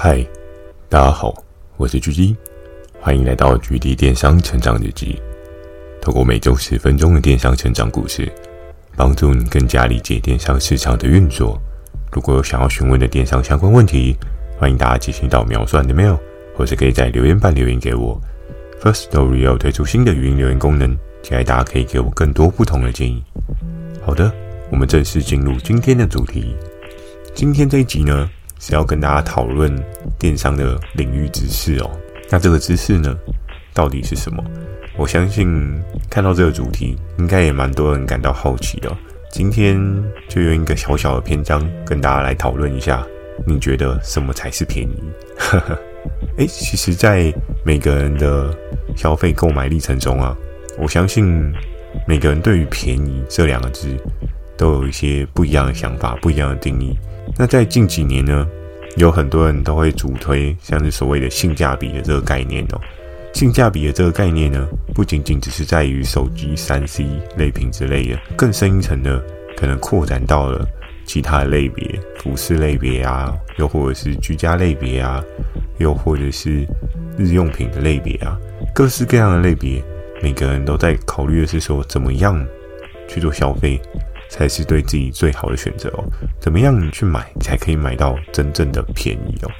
嗨，大家好，我是狙击欢迎来到狙击电商成长日记。透过每周十分钟的电商成长故事，帮助你更加理解电商市场的运作。如果有想要询问的电商相关问题，欢迎大家寄信到秒算的 mail，或是可以在留言板留言给我。Firstory 要推出新的语音留言功能，期待大家可以给我更多不同的建议。好的，我们正式进入今天的主题。今天这一集呢，是要跟大家讨论电商的领域知识哦。那这个知识呢，到底是什么？我相信看到这个主题，应该也蛮多人感到好奇的。今天就用一个小小的篇章跟大家来讨论一下，你觉得什么才是便宜？呵呵。诶，其实，在每个人的消费购买历程中啊，我相信每个人对于“便宜”这两个字都有一些不一样的想法，不一样的定义。那在近几年呢，有很多人都会主推像是所谓的性价比的这个概念哦。性价比的这个概念呢，不仅仅只是在于手机三 C 类品之类的，更深一层的，可能扩展到了其他的类别，服饰类别啊，又或者是居家类别啊，又或者是日用品的类别啊，各式各样的类别，每个人都在考虑的是说，怎么样去做消费。才是对自己最好的选择哦。怎么样去买才可以买到真正的便宜哦？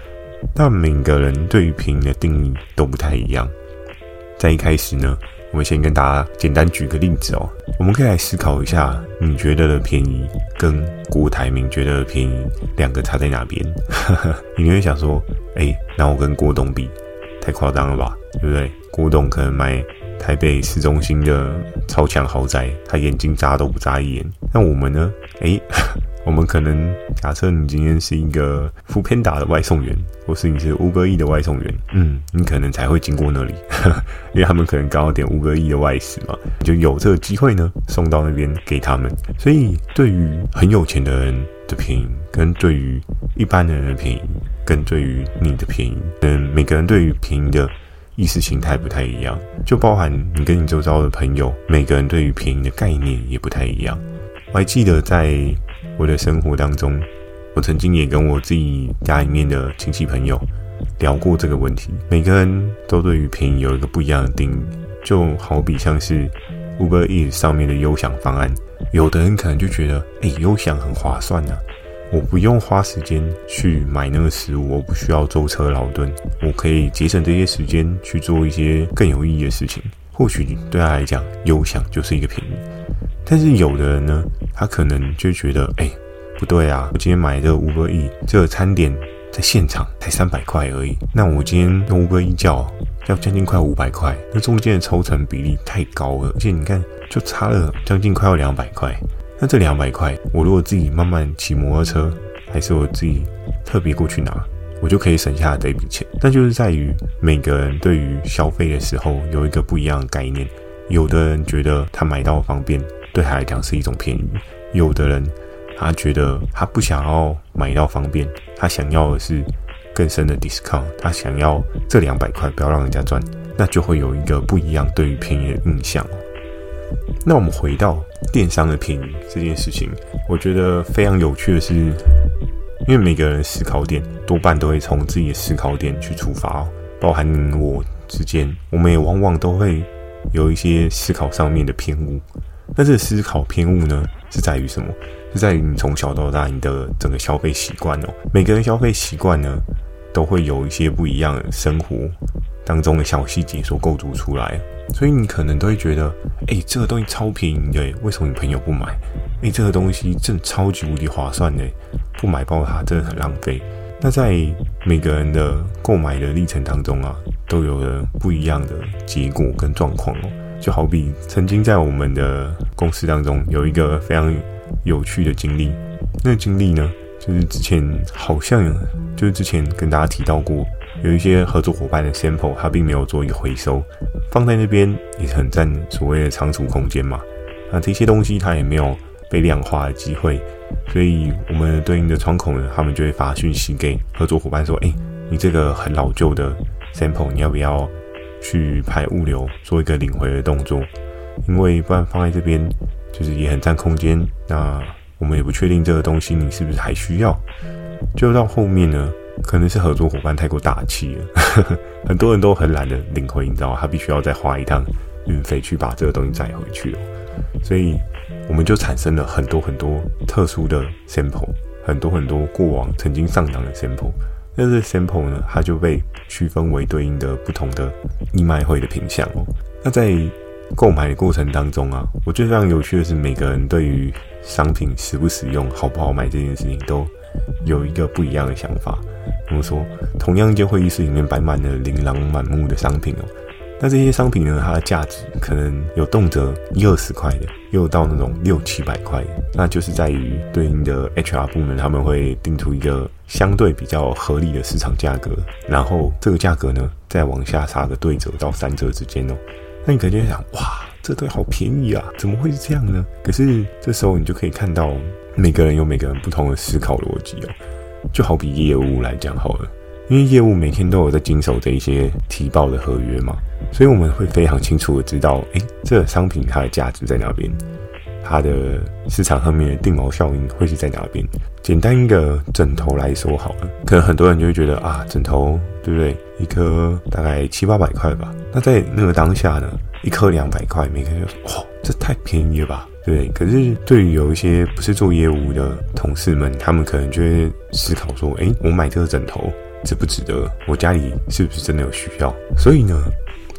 那每个人对于便宜的定义都不太一样。在一开始呢，我们先跟大家简单举个例子哦。我们可以来思考一下，你觉得的便宜跟郭台铭觉得的便宜两个差在哪边？你会想说，哎，那我跟郭董比，太夸张了吧？对不对？郭董可能买。台北市中心的超强豪宅，他眼睛眨都不眨一眼。那我们呢？诶，我们可能假设你今天是一个 foodpanda 的外送员，或是你是 Uber Eats 的外送员，嗯，你可能才会经过那里，因为他们可能刚好点 Uber Eats 的外食嘛，就有这个机会呢，送到那边给他们。所以，对于很有钱的人的便宜，跟对于一般的人的便宜，跟对于你的便宜，嗯，每个人对于便宜的。意识形态不太一样，就包含你跟你周遭的朋友，每个人对于便宜的概念也不太一样。我还记得在我的生活当中，我曾经也跟我自己家里面的亲戚朋友聊过这个问题。每个人都对于便宜有一个不一样的定义，就好比像是 Uber Eats 上面的优享方案，有的人可能就觉得，哎，优享很划算啊。我不用花时间去买那个食物，我不需要舟车劳顿，我可以节省这些时间去做一些更有意义的事情。或许对他来讲，优享就是一个便宜。但是有的人呢，他可能就觉得，哎，不对啊，我今天买这个 Uber Eats，这个餐点在现场才三百块而已，那我今天用五个亿叫要将近快五百块，那中间的抽成比例太高了，而且你看，就差了将近快要两百块。那这两百块，我如果自己慢慢骑摩托车，还是我自己特别过去拿，我就可以省下这笔钱。那就是在于每个人对于消费的时候有一个不一样的概念。有的人觉得他买到方便，对他来讲是一种便宜；有的人他觉得他不想要买到方便，他想要的是更深的 discount，他想要这两百块不要让人家赚，那就会有一个不一样对于便宜的印象。那我们回到电商的便宜这件事情，我觉得非常有趣的是，因为每个人思考点多半都会从自己的思考点去出发，包含我之间，我们也往往都会有一些思考上面的偏误。那这个思考偏误呢，是在于什么？是在于你从小到大你的整个消费习惯哦。每个人消费习惯呢，都会有一些不一样的生活当中的小细节所构筑出来。所以你可能都会觉得，哎、欸，这个东西超便宜的，为什么你朋友不买？哎、欸，这个东西真的超级无敌划算的，不买爆它真的很浪费。那在每个人的购买的历程当中啊，都有了不一样的结果跟状况哦。就好比曾经在我们的公司当中有一个非常有趣的经历，那个经历呢，就是之前好像就是之前跟大家提到过。有一些合作伙伴的 sample，它并没有做一个回收，放在那边也很占所谓的仓储空间嘛。那这些东西它也没有被量化的机会，所以我们对应的窗口呢，他们就会发讯息给合作伙伴说：“哎，你这个很老旧的 sample，你要不要去派物流做一个领回的动作？因为不然放在这边就是也很占空间。那我们也不确定这个东西你是不是还需要。就到后面呢。”可能是合作伙伴太过大气了，很多人都很懒得领回，你知道吗？他必须要再花一趟运费去把这个东西载回去了，所以我们就产生了很多很多特殊的 sample，很多很多过往曾经上档的 sample。那这 sample 呢，它就被区分为对应的不同的义卖会的品项哦。那在购买的过程当中啊，我觉得非常有趣的是，每个人对于商品实不实用、好不好买这件事情，都有一个不一样的想法。怎么说？同样一间会议室里面摆满了琳琅满目的商品哦。那这些商品呢，它的价值可能有动辄一二十块的，又到那种六七百块。那就是在于对应的 HR 部门，他们会定出一个相对比较合理的市场价格，然后这个价格呢，再往下杀个对折到三折之间哦。那你可能就会想，哇，这对好便宜啊，怎么会是这样呢？可是这时候你就可以看到，每个人有每个人不同的思考逻辑哦。就好比业务来讲好了，因为业务每天都有在经手这一些提报的合约嘛，所以我们会非常清楚的知道，诶，这个商品它的价值在哪边，它的市场上面的定锚效应会是在哪边。简单一个枕头来说好了，可能很多人就会觉得啊，枕头对不对？一颗大概七八百块吧。那在那个当下呢，一颗两百块，每个人就说哇，这太便宜了吧？对。可是对于有一些不是做业务的同事们，他们可能就会思考说，诶，我买这个枕头值不值得？我家里是不是真的有需要？所以呢，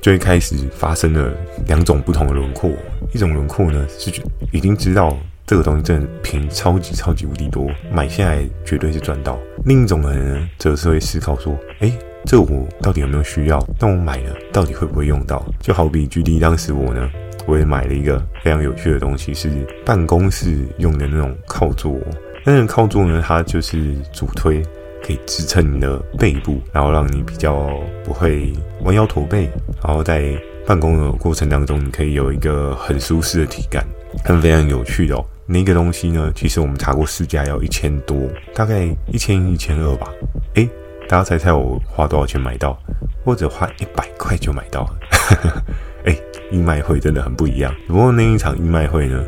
就会开始发生了两种不同的轮廓。一种轮廓呢，是已经知道。这个东西真的便宜，超级超级无敌多，买下来绝对是赚到。另一种人呢，则是会思考说：诶，这我到底有没有需要？那我买了，到底会不会用到？就好比举例，当时我呢，我也买了一个非常有趣的东西，是办公室用的那种靠座。那种靠座呢，它就是主推，可以支撑你的背部，然后让你比较不会弯腰驼背，然后在办公的过程当中，你可以有一个很舒适的体感。很非常有趣的哦，那个东西呢，其实我们查过市价要一千多，大概一千一千二吧。诶，大家猜猜我花多少钱买到？或者花一百块就买到了？诶，义卖会真的很不一样。不过那一场义卖会呢，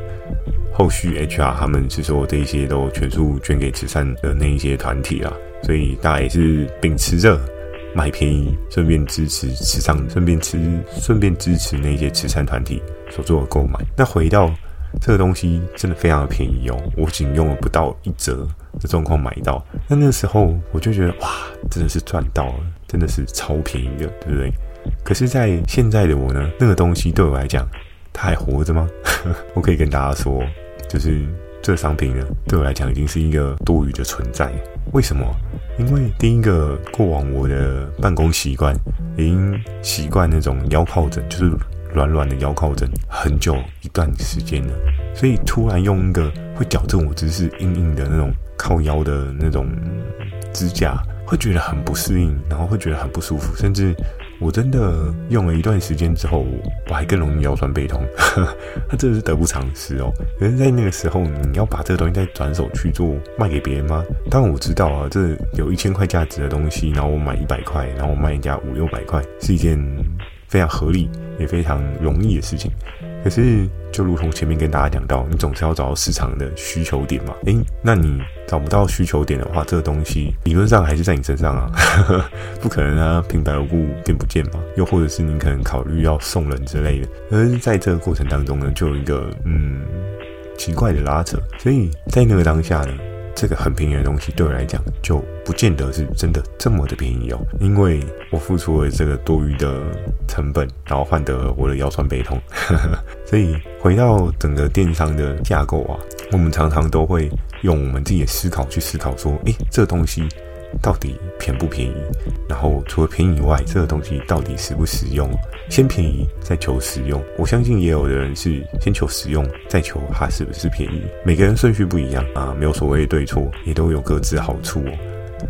后续 HR 他们是说这一些都全数捐给慈善的那一些团体啊，所以大家也是秉持着买便宜，顺便支持慈善，顺便吃，顺便支持那些慈善团体所做的购买。那回到。这个东西真的非常的便宜哦，我仅用了不到一折的状况买到。那那时候我就觉得哇，真的是赚到了，真的是超便宜的，对不对？可是，在现在的我呢，那个东西对我来讲，它还活着吗？我可以跟大家说，就是这商品呢，对我来讲已经是一个多余的存在。为什么？因为第一个，过往我的办公习惯已经习惯那种腰靠枕，就是。软软的腰靠枕，很久一段时间了，所以突然用一个会矫正我姿势硬硬的那种靠腰的那种支架，会觉得很不适应，然后会觉得很不舒服，甚至我真的用了一段时间之后，我还更容易腰酸背痛，那真的是得不偿失哦。可是，在那个时候，你要把这个东西再转手去做卖给别人吗？当然我知道啊，这有一千块价值的东西，然后我买一百块，然后我卖人家五六百块，是一件。非常合理，也非常容易的事情。可是，就如同前面跟大家讲到，你总是要找到市场的需求点嘛。诶，那你找不到需求点的话，这个东西理论上还是在你身上啊，不可能啊，平白无故变不见嘛。又或者是你可能考虑要送人之类的。而在这个过程当中呢，就有一个嗯奇怪的拉扯。所以在那个当下呢。这个很便宜的东西对我来讲就不见得是真的这么的便宜哦，因为我付出了这个多余的成本，然后换得我的腰酸背痛。所以回到整个电商的架构啊，我们常常都会用我们自己的思考去思考说，诶，这东西。到底便不便宜？然后除了便宜以外，这个东西到底实不实用？先便宜再求实用。我相信也有的人是先求实用，再求它是不是便宜。每个人顺序不一样啊，没有所谓对错，也都有各自好处哦。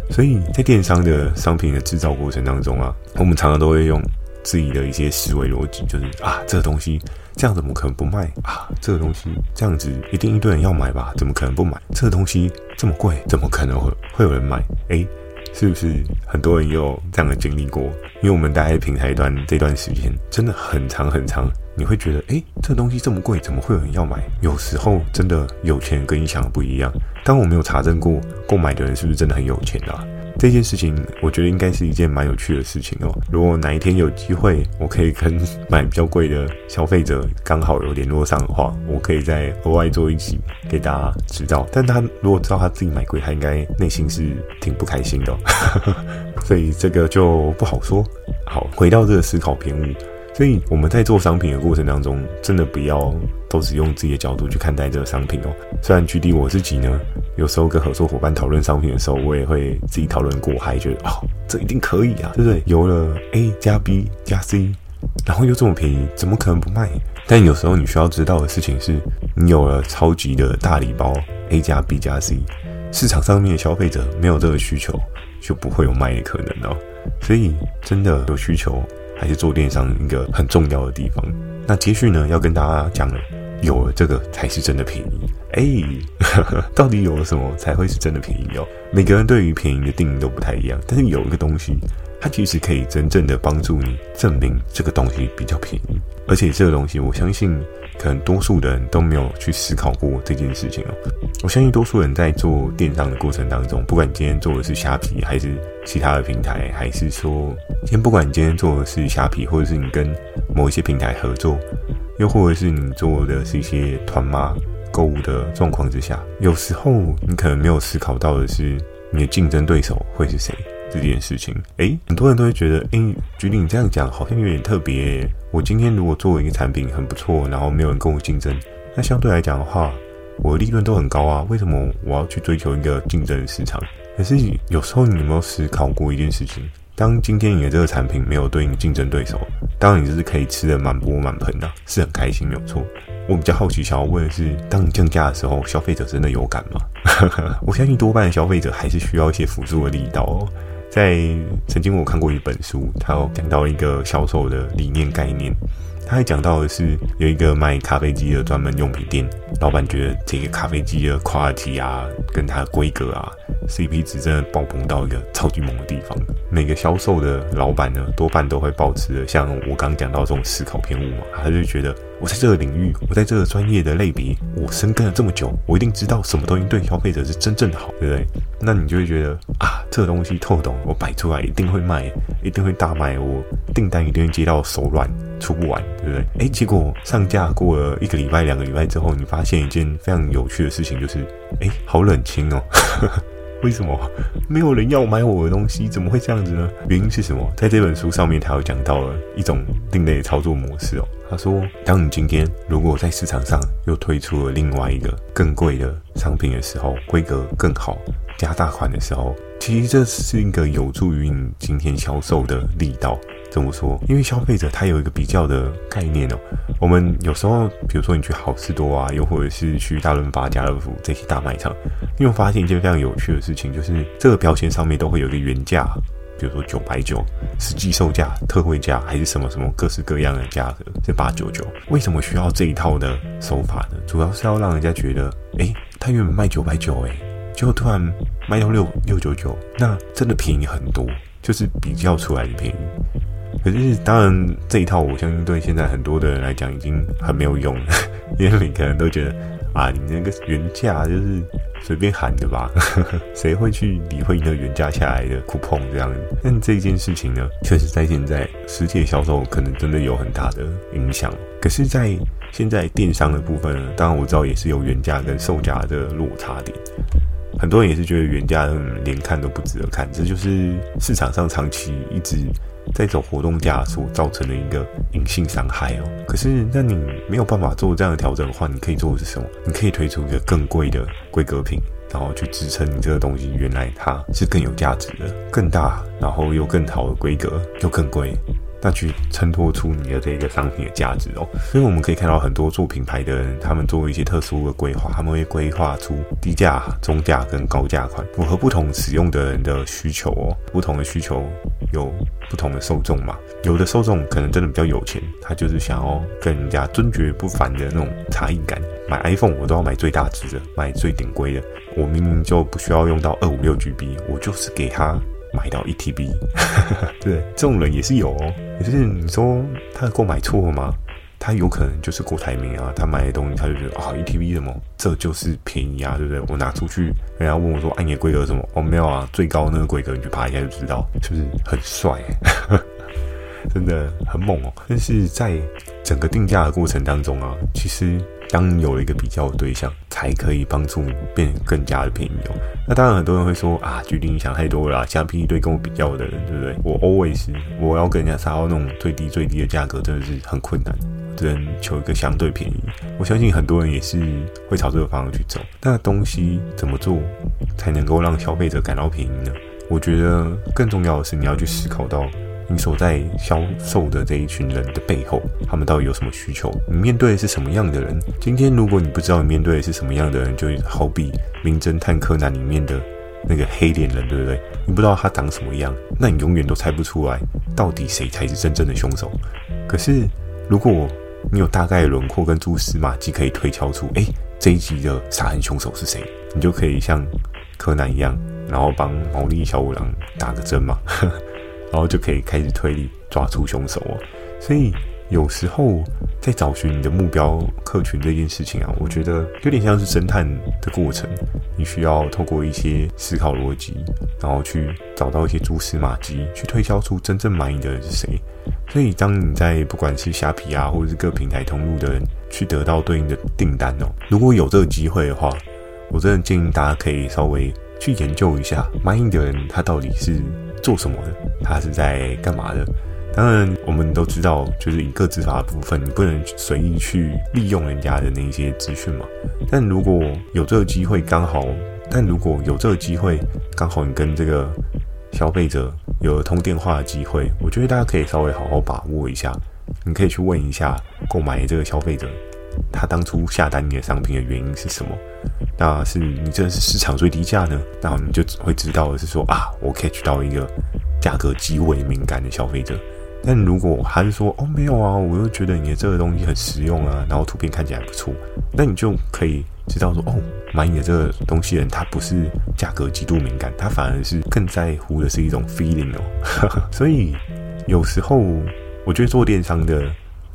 所以在电商的商品的制造过程当中啊，我们常常都会用自己的一些思维逻辑，就是啊，这个东西这样怎么可能不卖啊？这个东西这样子一定一堆人要买吧？怎么可能不买？这个东西这么贵，怎么可能会会有人买？诶。是不是很多人也有这样的经历过？因为我们待在平台端这段时间真的很长很长，你会觉得，诶，这东西这么贵，怎么会有人要买？有时候真的有钱跟你想的不一样。当我没有查证过购买的人是不是真的很有钱啊，这件事情，我觉得应该是一件蛮有趣的事情哦。如果哪一天有机会，我可以跟买比较贵的消费者刚好有联络上的话，我可以再额外做一集给大家知道。但他如果知道他自己买贵，他应该内心是挺不开心的哦，所以这个就不好说。好，回到这个思考偏误。所以我们在做商品的过程当中，真的不要都只用自己的角度去看待这个商品哦。虽然举例我自己呢，有时候跟合作伙伴讨论商品的时候，我也会自己讨论过，还觉得哦，这一定可以啊，对不对？有了 A 加 B 加 C，然后又这么便宜，怎么可能不卖？但有时候你需要知道的事情是，你有了超级的大礼包 A 加 B 加 C，市场上面的消费者没有这个需求，就不会有卖的可能哦。所以真的有需求。还是做电商一个很重要的地方。那接续呢，要跟大家讲了，有了这个才是真的便宜。哎、欸，到底有了什么才会是真的便宜哦？每个人对于便宜的定义都不太一样，但是有一个东西，它其实可以真正的帮助你证明这个东西比较便宜。而且这个东西，我相信可能多数的人都没有去思考过这件事情哦。我相信多数人在做电商的过程当中，不管你今天做的是虾皮，还是其他的平台，还是说，先不管你今天做的是虾皮，或者是你跟某一些平台合作，又或者是你做的是一些团妈购物的状况之下，有时候你可能没有思考到的是，你的竞争对手会是谁。这件事情，诶，很多人都会觉得，诶，举例你这样讲好像有点特别。我今天如果做一个产品很不错，然后没有人跟我竞争，那相对来讲的话，我的利润都很高啊。为什么我要去追求一个竞争的市场？可是有时候你有没有思考过一件事情？当今天你的这个产品没有对应竞争对手，当然你就是可以吃得满钵满盆的，是很开心，没有错。我比较好奇，想要问的是，当你降价的时候，消费者真的有感吗？我相信多半的消费者还是需要一些辅助的力道哦。在曾经我看过一本书，它有讲到一个销售的理念概念。他还讲到的是有一个卖咖啡机的专门用品店，老板觉得这个咖啡机的 quality 啊，跟它的规格啊，CP 值真的爆棚到一个超级猛的地方。每个销售的老板呢，多半都会抱持着像我刚刚讲到这种思考偏误嘛，他就觉得我在这个领域，我在这个专业的类别，我深耕了这么久，我一定知道什么东西对消费者是真正的好，对不对？那你就会觉得啊，这个东西透懂，我摆出来一定会卖，一定会大卖，我订单一定会接到手软，出不完。对不对？哎，结果上架过了一个礼拜、两个礼拜之后，你发现一件非常有趣的事情，就是，哎，好冷清哦。为什么没有人要买我的东西？怎么会这样子呢？原因是什么？在这本书上面，他有讲到了一种另类的操作模式哦。他说，当你今天如果在市场上又推出了另外一个更贵的商品的时候，规格更好、加大款的时候，其实这是一个有助于你今天销售的力道。怎么说？因为消费者他有一个比较的概念哦。我们有时候，比如说你去好市多啊，又或者是去大润发、家乐福这些大卖场，你会发现一件非常有趣的事情，就是这个标签上面都会有一个原价，比如说九百九，实际售价、特惠价还是什么什么各式各样的价格是八九九。为什么需要这一套的手法呢？主要是要让人家觉得，诶，他原本卖九百九，诶，就突然卖到六六九九，那真的便宜很多，就是比较出来的便宜。可是，当然这一套，我相信对现在很多的人来讲已经很没有用了，因为你可能都觉得啊，你那个原价就是随便喊的吧，谁会去理会你的原价下来的 coupon 这样？但这件事情呢，确实在现在实体销售可能真的有很大的影响。可是，在现在电商的部分呢，当然我知道也是有原价跟售价的落差点，很多人也是觉得原价连看都不值得看，这就是市场上长期一直。在走活动价所造成的一个隐性伤害哦。可是，那你没有办法做这样的调整的话，你可以做的是什么？你可以推出一个更贵的规格品，然后去支撑你这个东西原来它是更有价值的、更大，然后又更好的规格，又更贵。那去衬托出你的这个商品的价值哦，所以我们可以看到很多做品牌的人，他们做一些特殊的规划，他们会规划出低价、中价跟高价款，符合不同使用的人的需求哦。不同的需求有不同的受众嘛，有的受众可能真的比较有钱，他就是想要跟人家尊爵不凡的那种差异感。买 iPhone 我都要买最大值的，买最顶规的。我明明就不需要用到二五六 GB，我就是给他。买到一 TB，对，这种人也是有哦。可是你说他的购买错了吗？他有可能就是郭台铭啊，他买的东西他就觉得啊，ETB 什么，这就是便宜啊，对不对？我拿出去，人家问我说，按，你的规格什么？哦，没有啊，最高那个规格，你去爬一下就知道，是不是很帅？真的很猛哦。但是在整个定价的过程当中啊，其实。当你有了一个比较的对象，才可以帮助你变得更加的便宜哦。那当然，很多人会说啊，举例你想太多了啦，虾皮一堆跟我比较的人，对不对？我 always 我要跟人家杀到那种最低最低的价格，真的是很困难，只能求一个相对便宜。我相信很多人也是会朝这个方向去走。那东西怎么做才能够让消费者感到便宜呢？我觉得更重要的是你要去思考到。你所在销售的这一群人的背后，他们到底有什么需求？你面对的是什么样的人？今天如果你不知道你面对的是什么样的人，就好比《名侦探柯南》里面的那个黑脸人，对不对？你不知道他长什么样，那你永远都猜不出来到底谁才是真正的凶手。可是如果你有大概轮廓跟蛛丝马迹，可以推敲出，哎，这一集的杀人凶手是谁？你就可以像柯南一样，然后帮毛利小五郎打个针嘛。然后就可以开始推理，抓出凶手哦。所以有时候在找寻你的目标客群这件事情啊，我觉得有点像是侦探的过程。你需要透过一些思考逻辑，然后去找到一些蛛丝马迹，去推敲出真正满意的人是谁。所以当你在不管是虾皮啊，或者是各平台通路的人，去得到对应的订单哦，如果有这个机会的话，我真的建议大家可以稍微去研究一下满意的人他到底是。做什么的？他是在干嘛的？当然，我们都知道，就是以个执法的部分，你不能随意去利用人家的那些资讯嘛。但如果有这个机会，刚好，但如果有这个机会，刚好你跟这个消费者有通电话的机会，我觉得大家可以稍微好好把握一下。你可以去问一下购买这个消费者，他当初下单你的商品的原因是什么？那是你这是市场最低价呢？然后你就会知道是说啊，我 catch 到一个价格极为敏感的消费者。但如果还是说哦没有啊，我又觉得你的这个东西很实用啊，然后图片看起来不错，那你就可以知道说哦，买你的这个东西的人他不是价格极度敏感，他反而是更在乎的是一种 feeling 哦。所以有时候我觉得做电商的。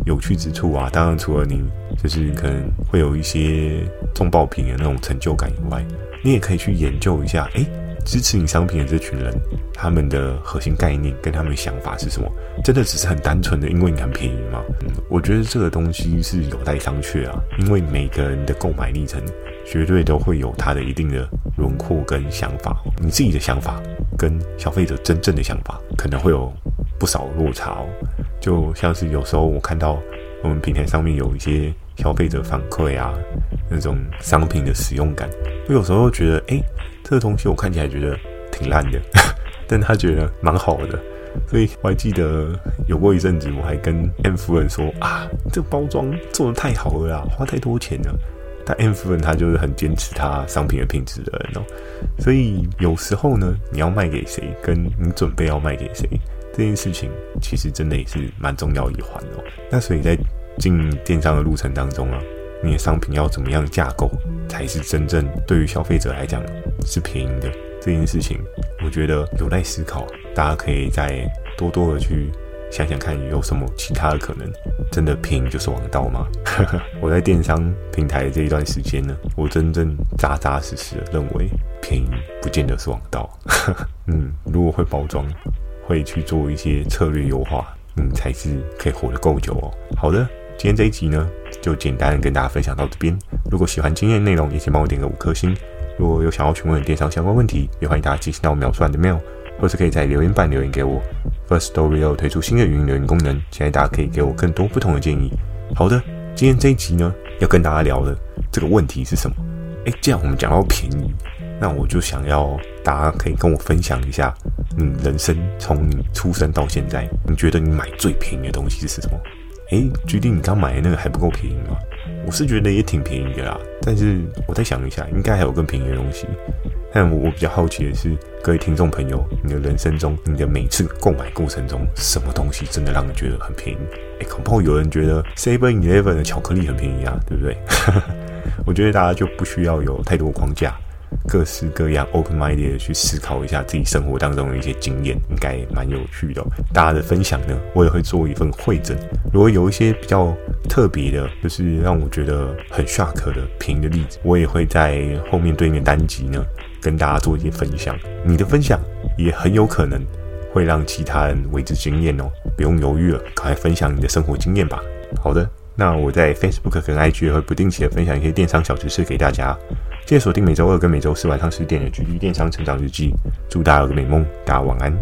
有趣之处啊，当然除了你就是可能会有一些中爆品的那种成就感以外，你也可以去研究一下，诶，支持你商品的这群人，他们的核心概念跟他们的想法是什么？真的只是很单纯的因为你很便宜吗？我觉得这个东西是有待商榷啊，因为每个人的购买历程绝对都会有他的一定的轮廓跟想法，你自己的想法跟消费者真正的想法可能会有不少落差哦。就像是有时候我看到我们平台上面有一些消费者反馈啊，那种商品的使用感，我有时候觉得，哎，这个东西我看起来觉得挺烂的，但他觉得蛮好的，所以我还记得有过一阵子，我还跟 M 夫人说啊，这个包装做得太好了啊，花太多钱了。但 M 夫人她就是很坚持她商品的品质的人哦，所以有时候呢，你要卖给谁，跟你准备要卖给谁。这件事情其实真的也是蛮重要一环哦。那所以在进电商的路程当中啊，你的商品要怎么样架构，才是真正对于消费者来讲是便宜的？这件事情，我觉得有待思考。大家可以再多多的去想想看，有什么其他的可能？真的便宜就是王道吗？我在电商平台这一段时间呢，我真正扎扎实实的认为，便宜不见得是王道。嗯，如果会包装。会去做一些策略优化，嗯，才是可以活得够久哦。好的，今天这一集呢，就简单跟大家分享到这边。如果喜欢今天的内容，也请帮我点个五颗星。如果有想要询问电商相关问题，也欢迎大家寄信到我描述栏的 mail，或是可以在留言板留言给我。First Storyo 推出新的语音留言功能，期待大家可以给我更多不同的建议。好的，今天这一集呢，要跟大家聊的这个问题是什么？诶，既然我们讲到便宜。那我就想要大家可以跟我分享一下，你人生从你出生到现在，你觉得你买最便宜的东西是什么？诶，决定你刚买的那个还不够便宜吗？我是觉得也挺便宜的啦，但是我再想一下，应该还有更便宜的东西。但我我比较好奇的是，各位听众朋友，你的人生中，你的每次购买过程中，什么东西真的让你觉得很便宜？诶，恐怕有人觉得 Seven Eleven 的巧克力很便宜啊，对不对？我觉得大家就不需要有太多框架。各式各样 open minded 去思考一下自己生活当中的一些经验，应该蛮有趣的。大家的分享呢，我也会做一份汇整。如果有一些比较特别的，就是让我觉得很 shock 的评的例子，我也会在后面对应的单集呢，跟大家做一些分享。你的分享也很有可能会让其他人为之惊艳哦，不用犹豫了，赶快分享你的生活经验吧。好的。那我在 Facebook 跟 IG 也会不定期的分享一些电商小知识给大家，谢谢锁定每周二跟每周四晚上十点的《巨力电商成长日记》，祝大家有个美梦，大家晚安。